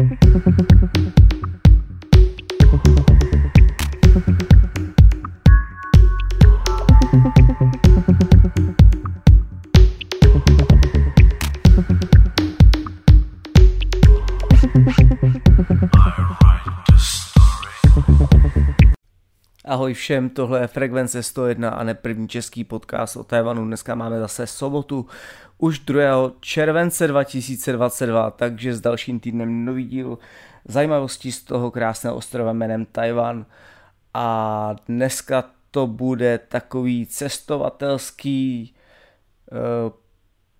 Thank you. Ahoj všem, tohle je Frekvence 101 a ne první český podcast o Tajvanu. Dneska máme zase sobotu, už 2. července 2022, takže s dalším týdnem nový díl zajímavostí z toho krásného ostrova jménem Tajvan. A dneska to bude takový cestovatelský uh,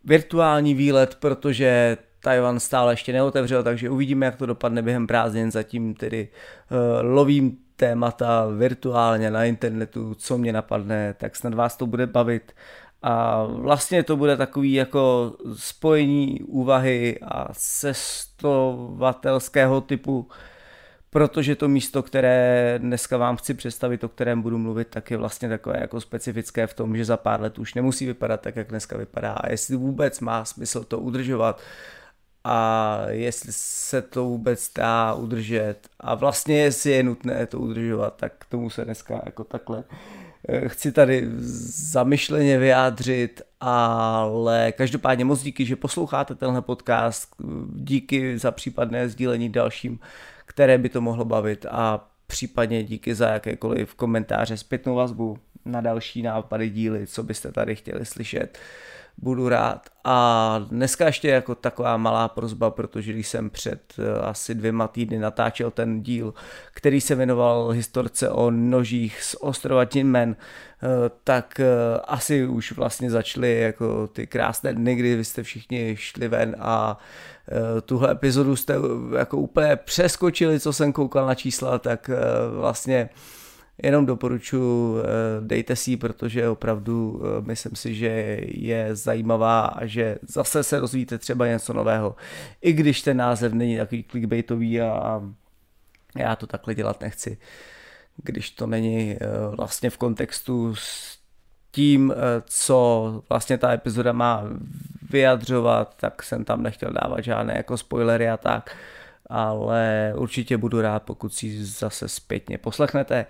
virtuální výlet, protože Tajvan stále ještě neotevřel, takže uvidíme, jak to dopadne během prázdnin. Zatím tedy uh, lovím témata virtuálně na internetu, co mě napadne, tak snad vás to bude bavit. A vlastně to bude takový jako spojení úvahy a cestovatelského typu, protože to místo, které dneska vám chci představit, o kterém budu mluvit, tak je vlastně takové jako specifické v tom, že za pár let už nemusí vypadat tak, jak dneska vypadá. A jestli vůbec má smysl to udržovat, a jestli se to vůbec dá udržet. A vlastně jestli je nutné to udržovat, tak k tomu se dneska jako takhle eh, chci tady zamyšleně vyjádřit, ale každopádně moc díky, že posloucháte tenhle podcast, díky za případné sdílení dalším, které by to mohlo bavit a případně díky za jakékoliv komentáře, zpětnou vazbu na další nápady díly, co byste tady chtěli slyšet budu rád. A dneska ještě jako taková malá prozba, protože když jsem před eh, asi dvěma týdny natáčel ten díl, který se věnoval historce o nožích z ostrova Tinmen, eh, tak eh, asi už vlastně začaly jako ty krásné dny, kdy vy jste všichni šli ven a tuhle epizodu jste jako úplně přeskočili, co jsem koukal na čísla, tak vlastně jenom doporučuji, eh, dejte si ji, protože opravdu eh, myslím si, že je zajímavá a že zase se rozvíjíte třeba něco nového. I když ten název není takový clickbaitový a já to takhle dělat nechci. Když to není eh, vlastně v kontextu s tím, co vlastně ta epizoda má vyjadřovat, tak jsem tam nechtěl dávat žádné jako spoilery a tak, ale určitě budu rád, pokud si zase zpětně poslechnete.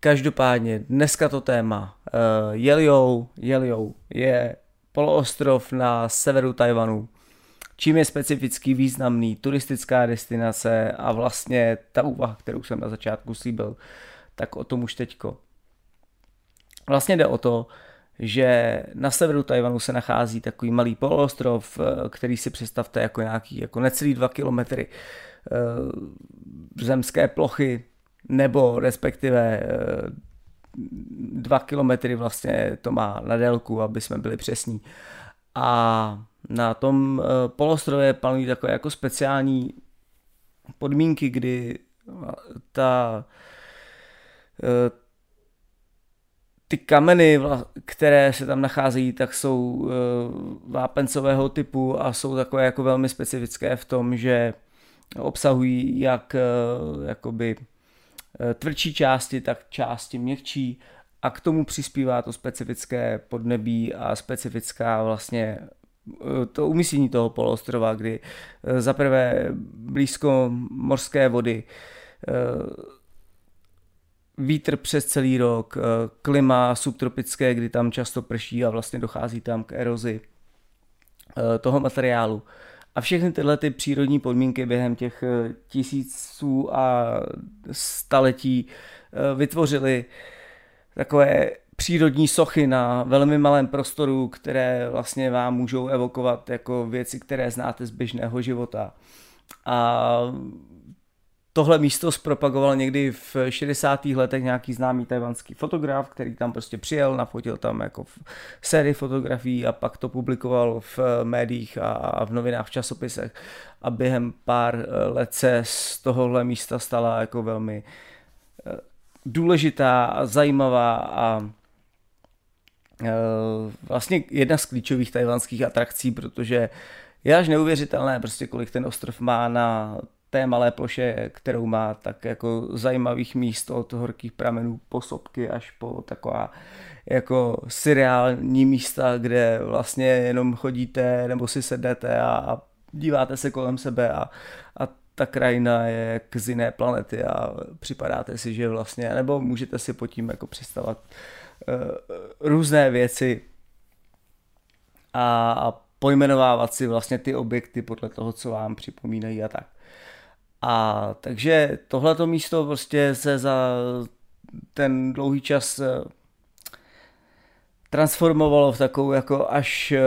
Každopádně dneska to téma. Uh, Jeliou, Jeliou je poloostrov na severu Tajvanu. Čím je specifický významný, turistická destinace a vlastně ta úvaha, kterou jsem na začátku slíbil, tak o tom už teďko. Vlastně jde o to, že na severu Tajvanu se nachází takový malý poloostrov, eh, který si představte jako nějaký jako necelý dva kilometry eh, zemské plochy, nebo respektive eh, dva kilometry vlastně to má na délku, aby jsme byli přesní. A na tom eh, polostrově panují takové jako speciální podmínky, kdy ta eh, ty kameny, které se tam nacházejí, tak jsou vápencového typu a jsou takové jako velmi specifické v tom, že obsahují jak jakoby tvrdší části, tak části měkčí a k tomu přispívá to specifické podnebí a specifická vlastně eh, to umístění toho poloostrova, kdy eh, zaprvé blízko morské vody, vítr přes celý rok, klima subtropické, kdy tam často prší a vlastně dochází tam k erozi toho materiálu. A všechny tyhle ty přírodní podmínky během těch eh, tisíců a staletí eh, vytvořily takové přírodní sochy na velmi malém prostoru, které vlastně vám můžou evokovat jako věci, které znáte z běžného života. A tohle místo zpropagoval někdy v 60. letech nějaký známý tajvanský fotograf, který tam prostě přijel, nafotil tam jako sérii fotografií a pak to publikoval v médiích a v novinách, v časopisech a během pár eh, let se z tohohle místa stala jako velmi eh, důležitá a zajímavá a eh, vlastně jedna z klíčových tajvanských atrakcí, protože je až neuvěřitelné, prostě kolik ten ostrov má na té malé ploše, kterou má, tak jako zajímavých míst od horkých pramenů po sopky až po taková jako seriální místa, kde vlastně jenom chodíte nebo si sednete a, a díváte se kolem sebe a, a ta krajina je jak z jiné planety a připadáte si, že vlastně, nebo můžete si pod tím jako představovat uh, různé věci a, a pojmenovávat si vlastně ty objekty podle toho, co vám připomínají a tak. A takže tohleto místo prostě se za ten dlouhý čas eh, transformovalo v takovou jako až, eh,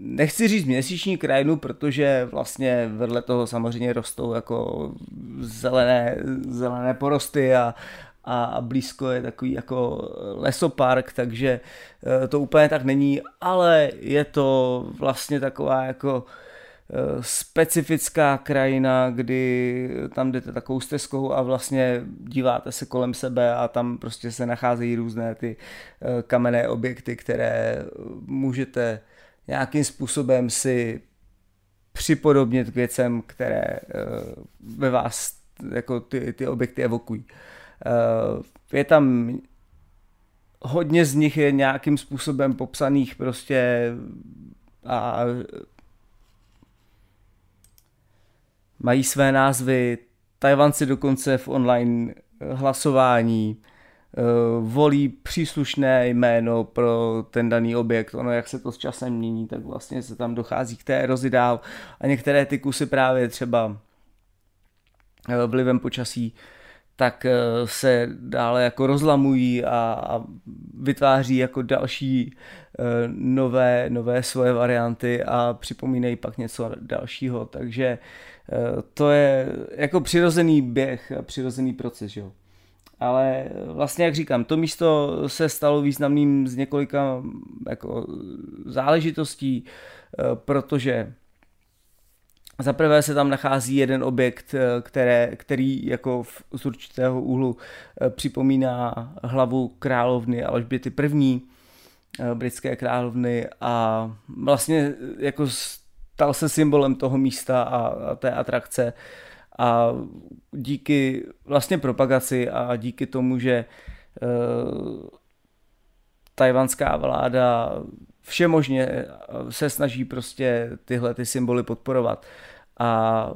nechci říct měsíční krajinu, protože vlastně vedle toho samozřejmě rostou jako zelené, zelené porosty a, a blízko je takový jako lesopark, takže eh, to úplně tak není, ale je to vlastně taková jako Eh, specifická krajina, kdy tam jdete takovou stezkou a vlastně díváte se kolem sebe a tam prostě se nacházejí různé ty eh, kamenné objekty, které můžete nějakým způsobem si připodobnit k věcem, které eh, ve vás jako ty, ty objekty evokují. Je tam hodně z nich je nějakým způsobem popsaných prostě a mají své názvy, Tajvanci dokonce v online eh, hlasování eh, volí příslušné jméno pro ten daný objekt. Ono, jak se to s časem mění, tak vlastně se tam dochází k té erozi dál a některé ty kusy právě třeba eh, vlivem počasí tak se dále jako rozlamují a, a vytváří jako další nové, nové svoje varianty a připomínají pak něco dalšího, takže Eh, to je jako přirozený běh, přirozený proces, jo. Ale vlastně, jak říkám, to místo se stalo významným z několika jako záležitostí, eh, protože za prvé se tam nachází jeden objekt, eh, které, který jako v, z určitého úhlu připomíná hlavu královny Alžběty I. britské královny a vlastně jako stal se symbolem toho místa a, a té atrakce a díky vlastně propagaci a díky tomu, že uh, tajvanská vláda všemožně se snaží prostě tyhle ty symboly podporovat a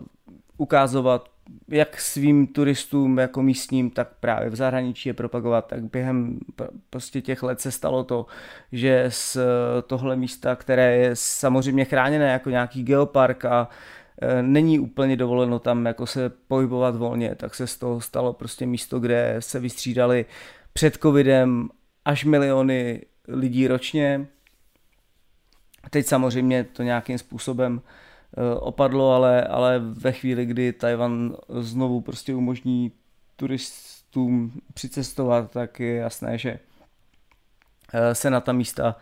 ukázovat jak svým turistům jako místním, tak právě v zahraničí je propagovat, tak během prostě těch let se stalo to, že z tohle místa, které je samozřejmě chráněné jako nějaký geopark a e, není úplně dovoleno tam jako se pohybovat volně, tak se z toho stalo prostě místo, kde se vystřídali před covidem až miliony lidí ročně. Teď samozřejmě to nějakým způsobem Eh, opadlo, ale, ale ve chvíli, kdy Tajvan znovu prostě umožní turistům přicestovat, tak je jasné, že eh, se na ta místa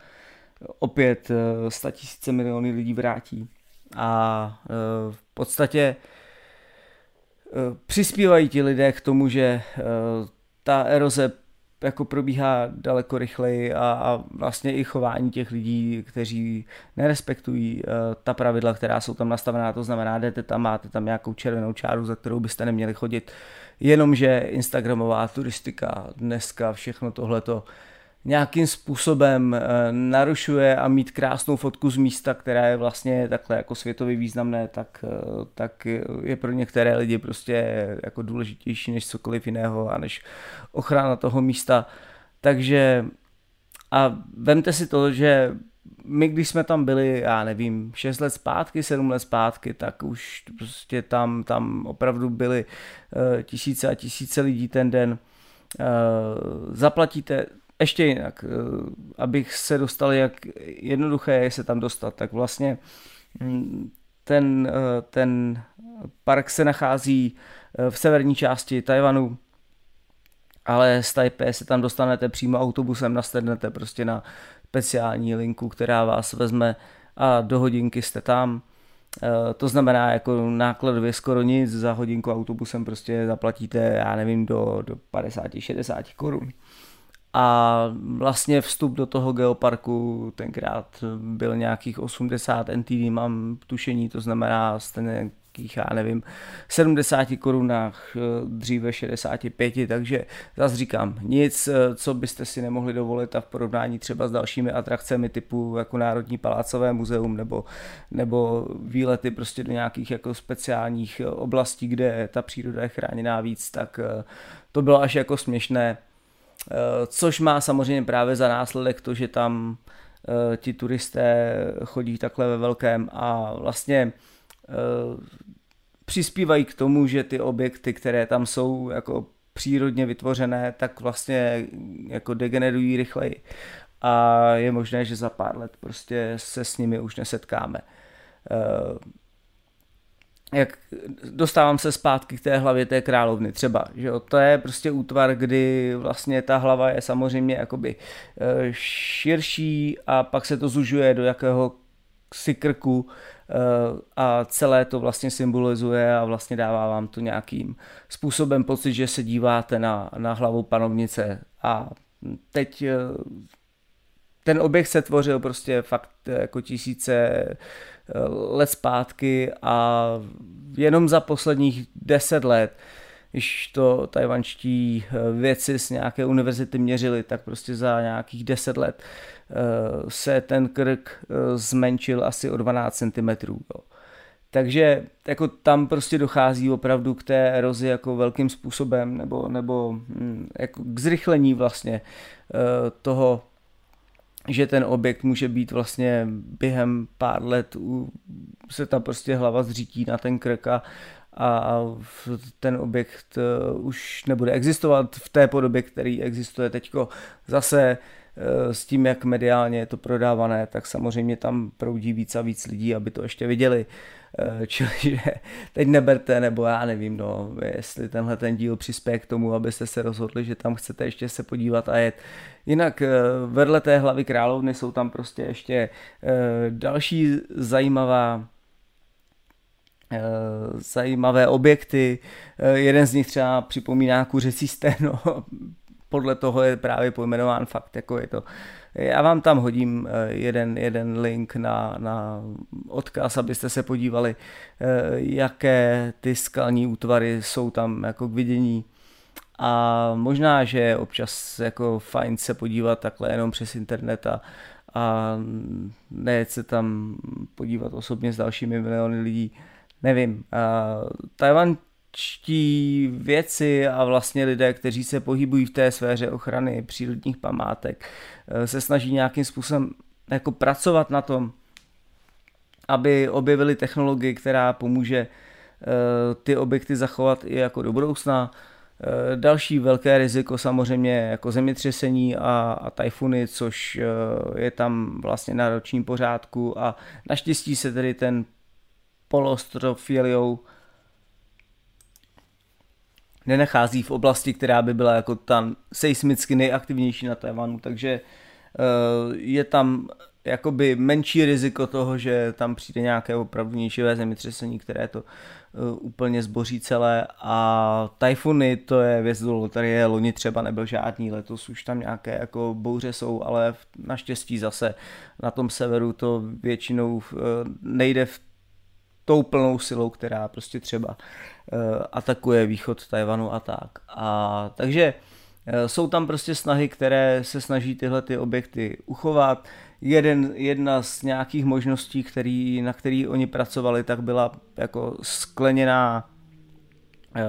opět 100 eh, tisíce miliony lidí vrátí. A v podstatě přispívají ti lidé k tomu, že ta eroze jako probíhá daleko rychleji a, a vlastně i chování těch lidí, kteří nerespektují uh, ta pravidla, která jsou tam nastavená, to znamená, jdete tam, máte tam nějakou červenou čáru, za kterou byste neměli chodit, jenomže Instagramová turistika dneska všechno tohleto uh, nějakým způsobem eh, narušuje a mít krásnou fotku z místa, která je vlastně takhle jako světově významné, tak, eh, tak je pro některé lidi prostě jako důležitější než cokoliv jiného a než ochrana toho místa. Takže a vemte si to, že my když jsme tam byli, já nevím, 6 let zpátky, 7 let zpátky, tak už prostě tam, tam opravdu byly uh, tisíce a tisíce lidí ten den. Zaplatíte ještě jinak, eh, abych se dostal, jak jednoduché je se tam dostat, tak vlastně hm, ten, eh, ten park se nachází eh, v severní části Tajvanu, ale z Taipei se tam dostanete přímo autobusem, nastednete prostě na speciální linku, která vás vezme a do hodinky jste tam. To znamená jako nákladově skoro nic, za hodinku autobusem prostě zaplatíte, já nevím, do, do 50-60 korun. A vlastně vstup do toho geoparku tenkrát byl nějakých 80 NTD, mám tušení, to znamená jste nějakých, já nevím, 70 korunách, dříve 65, takže zase říkám, nic, co byste si nemohli dovolit a v porovnání třeba s dalšími atrakcemi typu jako Národní palácové muzeum nebo, nebo výlety prostě do nějakých jako speciálních oblastí, kde ta příroda je chráněná víc, tak to bylo až jako směšné, což má samozřejmě právě za následek to, že tam Eh, ti turisté chodí takhle ve velkém a vlastně eh, přispívají k tomu, že ty objekty, které tam jsou jako přírodně vytvořené, tak vlastně jako degenerují rychleji a je možné, že za pár let prostě se s nimi už nesetkáme. Jak dostávám se zpátky k té hlavě té královny třeba, že jo, to je prostě útvar, kdy vlastně ta hlava je samozřejmě jakoby eh, širší a pak se to zužuje do jakého si krku eh, a celé to vlastně symbolizuje a vlastně dává vám to nějakým způsobem pocit, že se díváte na, na hlavu panovnice. A teď eh, ten objekt se tvořil prostě fakt jako tisíce let zpátky a jenom za posledních deset let, když to tajvanští eh, věci z nějaké univerzity měřili, tak prostě za nějakých deset let eh, se ten krk eh, zmenšil asi o 12 cm. Takže jako tam prostě dochází opravdu k té erozi jako velkým způsobem nebo, nebo hm, jako k zrychlení vlastně toho že ten objekt může být vlastně během pár let, se tam prostě hlava zřítí na ten krk a, a ten objekt e, už nebude existovat v té podobě, který existuje teďko. Zase e, s tím, jak mediálně je to prodávané, tak samozřejmě tam proudí víc a víc lidí, aby to ještě viděli. Čili teď neberte, nebo já nevím, no, jestli tenhle ten díl přispěje k tomu, abyste se rozhodli, že tam chcete ještě se podívat a jet. Jinak eh, vedle té hlavy královny jsou tam prostě ještě eh, další zajímavá zajímavé objekty. Jeden z nich třeba připomíná kuřecí sténo, podle toho je právě pojmenován fakt, jako je to já vám tam hodím eh, jeden, jeden link na, na odkaz, abyste se podívali, eh, jaké ty skalní útvary jsou tam jako k vidění. A možná, že je občas jako fajn se podívat takhle jenom přes internet a, a nejet se tam podívat osobně s dalšími miliony lidí. Nevím. Tajvan čtí věci a vlastně lidé, kteří se pohybují v té sféře ochrany přírodních památek, eh, se snaží nějakým způsobem jako pracovat na tom, aby objevili technologii, která pomůže eh, ty objekty zachovat i jako do budoucna. Eh, další velké riziko samozřejmě jako zemětřesení a, a tajfuny, což je tam vlastně na ročním pořádku a naštěstí se tedy ten polostrov Filiou nenachází v oblasti, která by byla jako ta seismicky nejaktivnější na Tajvanu, takže eh, je tam jakoby menší riziko toho, že tam přijde nějaké opravdu ničivé zemětřesení, které to eh, úplně zboří celé. A tajfuny, to je věc do loterie, loni třeba nebyl žádný, letos už tam nějaké jako bouře jsou, ale naštěstí zase na tom severu to většinou eh, nejde v tou plnou silou, která prostě třeba eh, atakuje východ Tajvanu a tak. A takže eh, jsou tam prostě snahy, které se snaží tyhle ty objekty uchovat. Jeden, jedna z nějakých možností, který, na který oni pracovali, tak byla jako skleněná eh,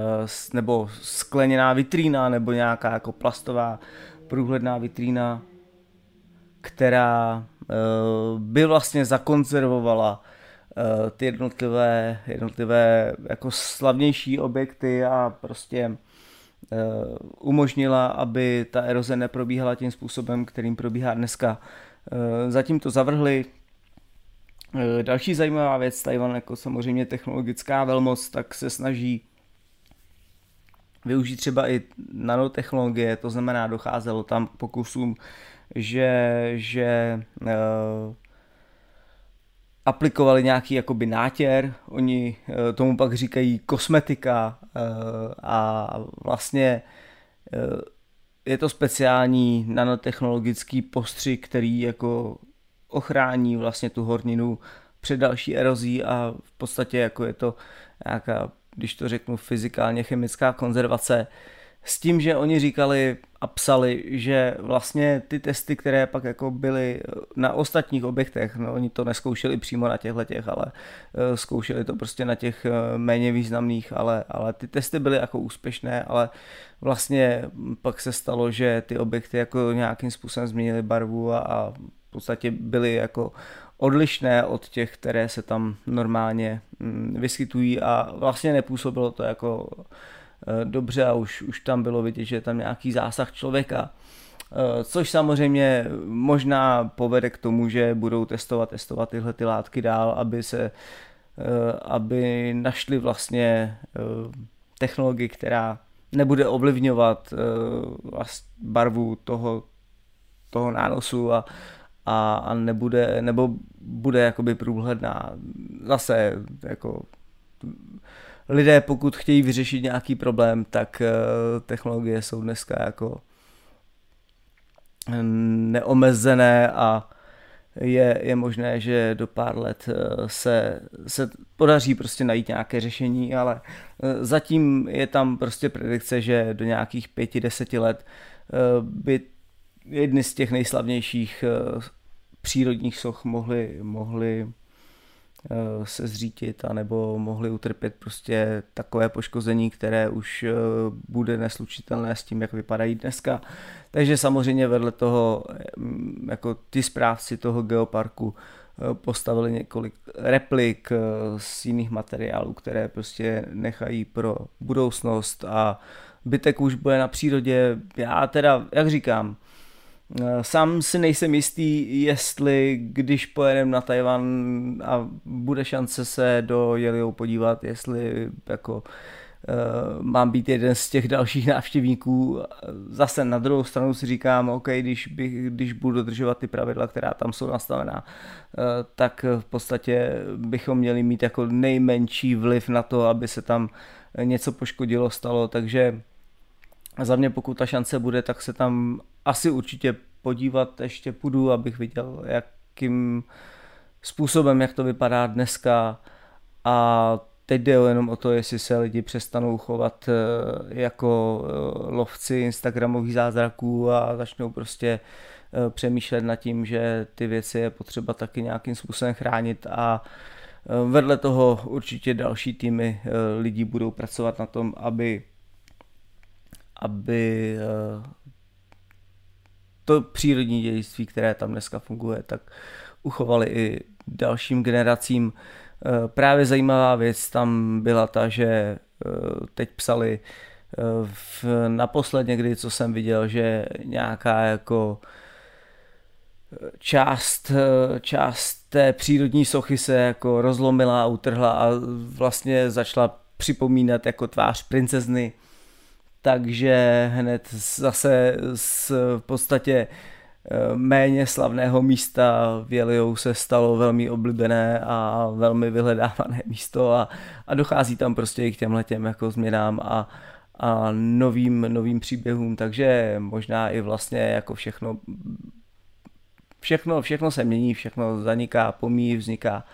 nebo skleněná vitrína nebo nějaká jako plastová průhledná vitrína, která by vlastně zakonzervovala ty jednotlivé, jednotlivé jako slavnější objekty a prostě eh, umožnila, aby ta eroze neprobíhala tím způsobem, kterým probíhá dneska. Eh, zatím to zavrhli. Další zajímavá věc, Tajvan jako samozřejmě technologická velmoc, tak se snaží využít třeba i nanotechnologie, to znamená docházelo tam pokusům, že, že aplikovali nějaký jakoby nátěr, oni eh, tomu pak říkají kosmetika eh, a vlastně eh, je to speciální nanotechnologický postřik, který jako ochrání vlastně tu horninu před další erozí a v podstatě jako je to nějaká, když to řeknu, fyzikálně chemická konzervace, s tím, že oni říkali a psali, že vlastně ty testy, které pak jako byly na ostatních objektech, no oni to neskoušeli přímo na těchto těch, ale uh, zkoušeli to prostě na těch uh, méně významných, ale, ale ty testy byly jako úspěšné, ale vlastně pak se stalo, že ty objekty jako nějakým způsobem změnily barvu a, a v podstatě byly jako odlišné od těch, které se tam normálně mm, vyskytují a vlastně nepůsobilo to jako Eh, dobře a už, už tam bylo vidět, že je tam nějaký zásah člověka. Eh, což samozřejmě možná povede k tomu, že budou testovat, testovat tyhle ty látky dál, aby se eh, aby našli vlastně technologii, která nebude ovlivňovat barvu toho, toho nánosu a, a, a nebude, nebo bude jakoby průhledná. Zase jako lidé, pokud chtějí vyřešit nějaký problém, tak eh, technologie jsou dneska jako neomezené a je, je možné, že do pár let eh, se, se podaří prostě najít nějaké řešení, ale eh, zatím je tam prostě predikce, že do nějakých pěti, deseti let by jedny z těch nejslavnějších přírodních soch mohly, mohly se zřítit anebo mohli utrpět prostě takové poškození, které už eh, bude neslučitelné s tím, jak vypadají dneska. Takže samozřejmě vedle toho, mm, jako ty správci toho geoparku eh, postavili několik replik z jiných materiálů, které prostě nechají pro budoucnost a bytek už bude na přírodě. Já teda, jak říkám, Eh, sám si nejsem jistý, jestli když pojedeme na Tajvan a bude šance se do Jeliou podívat, jestli jako uh, mám být jeden z těch dalších návštěvníků. Zase na druhou stranu si říkám, OK, když, bych, když budu dodržovat ty pravidla, která tam jsou nastavená, uh, tak v podstatě bychom měli mít jako nejmenší vliv na to, aby se tam něco poškodilo, stalo, takže za mě pokud ta šance bude, tak se tam asi určitě podívat ještě půjdu, abych viděl, jakým způsobem, jak to vypadá dneska. A teď jde jenom o to, jestli se lidi přestanou chovat eh, jako eh, lovci instagramových zázraků a začnou prostě eh, přemýšlet nad tím, že ty věci je potřeba taky nějakým způsobem chránit. A vedle toho určitě další týmy lidí budou pracovat na tom, aby aby to přírodní dědictví, které tam dneska funguje, tak uchovali i dalším generacím. Eh, právě zajímavá věc tam byla ta, že eh, teď psali eh, v, naposled někdy, co jsem viděl, že nějaká jako část, část té přírodní sochy se jako rozlomila a utrhla a vlastně začala připomínat jako tvář princezny takže hned zase z v podstatě eh, méně slavného místa v Jeliou se stalo velmi oblíbené a velmi vyhledávané místo a, a dochází tam prostě i k těmhle těm jako změnám a, a novým, novým příběhům, takže možná i vlastně jako všechno všechno, všechno se mění, všechno zaniká, pomíjí, vzniká.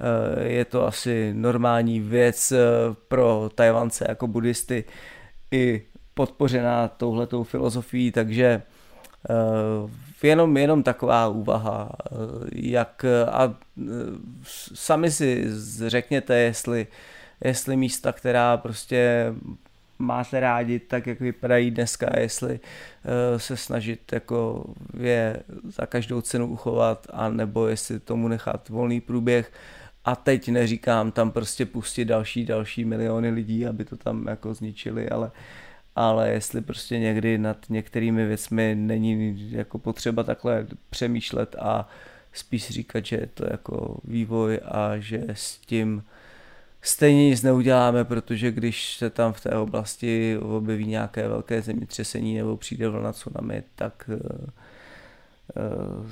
Eh, je to asi normální věc eh, pro Tajvance jako buddhisty i podpořená touhletou filozofií, takže uh, jenom, jenom taková úvaha, uh, jak a uh, sami si řekněte, jestli, jestli místa, která prostě máte rádi tak, jak vypadají dneska, jestli se snažit jako je za každou cenu uchovat, a nebo jestli tomu nechat volný průběh. A teď neříkám tam prostě pustit další, další miliony lidí, aby to tam jako zničili, ale uh, ale jestli prostě někdy nad některými věcmi není jako potřeba takhle přemýšlet a spíš říkat, že je to jako vývoj a že s tím stejně nic neuděláme, protože když se tam v té oblasti objeví nějaké velké zemětřesení nebo přijde vlna tsunami, tak uh, uh,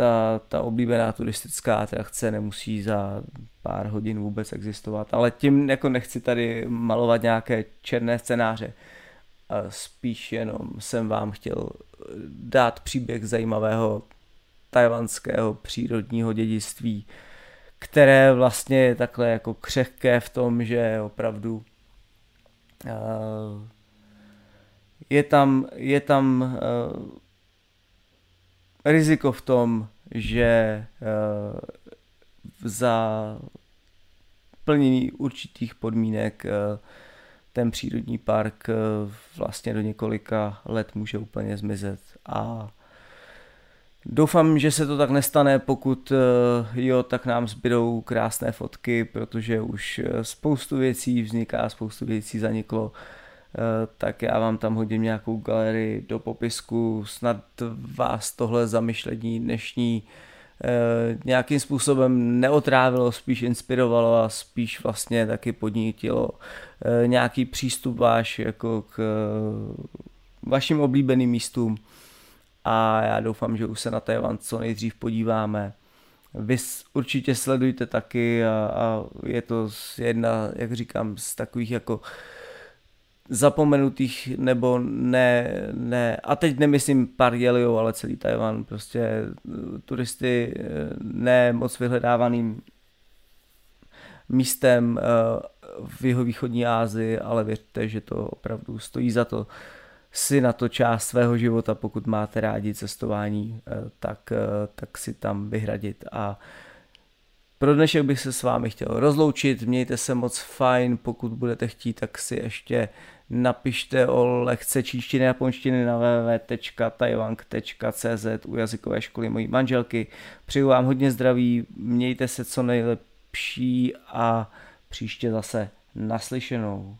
ta, ta oblíbená turistická atrakce nemusí za pár hodin vůbec existovat. Ale tím jako nechci tady malovat nějaké černé scénáře. Spíš jenom jsem vám chtěl dát příběh zajímavého tajvanského přírodního dědictví, které vlastně je takhle jako křehké v tom, že opravdu uh, je tam, je tam uh, riziko v tom, že uh, za plnění určitých podmínek uh, ten přírodní park uh, vlastně do několika let může úplně zmizet. A Doufám, že se to tak nestane, pokud jo, tak nám zbydou krásné fotky, protože už spoustu věcí vzniká, spoustu věcí zaniklo. Eh, tak já vám tam hodím nějakou galerii do popisku, snad vás tohle zamyšlení dnešní eh, nějakým způsobem neotrávilo, spíš inspirovalo a spíš vlastně taky podnítilo eh, nějaký přístup váš jako k vašim oblíbeným místům a já doufám, že už se na Tajvan co nejdřív podíváme. Vy určitě sledujte taky a, a je to jedna, jak říkám, z takových jako uh, zapomenutých nebo ne, ne, a teď nemyslím pár jeliou, ale celý Tajvan, prostě eh, turisty eh, ne moc vyhledávaným místem eh, v jeho východní Asii, ale věřte, že to opravdu stojí za to si na to část svého života, pokud máte rádi cestování, tak, tak si tam vyhradit. A pro dnešek bych se s vámi chtěl rozloučit, mějte se moc fajn, pokud budete chtít, tak si ještě napište o lehce číštiny a japonštiny na www.taiwank.cz u jazykové školy mojí manželky. Přeju vám hodně zdraví, mějte se co nejlepší a příště zase naslyšenou.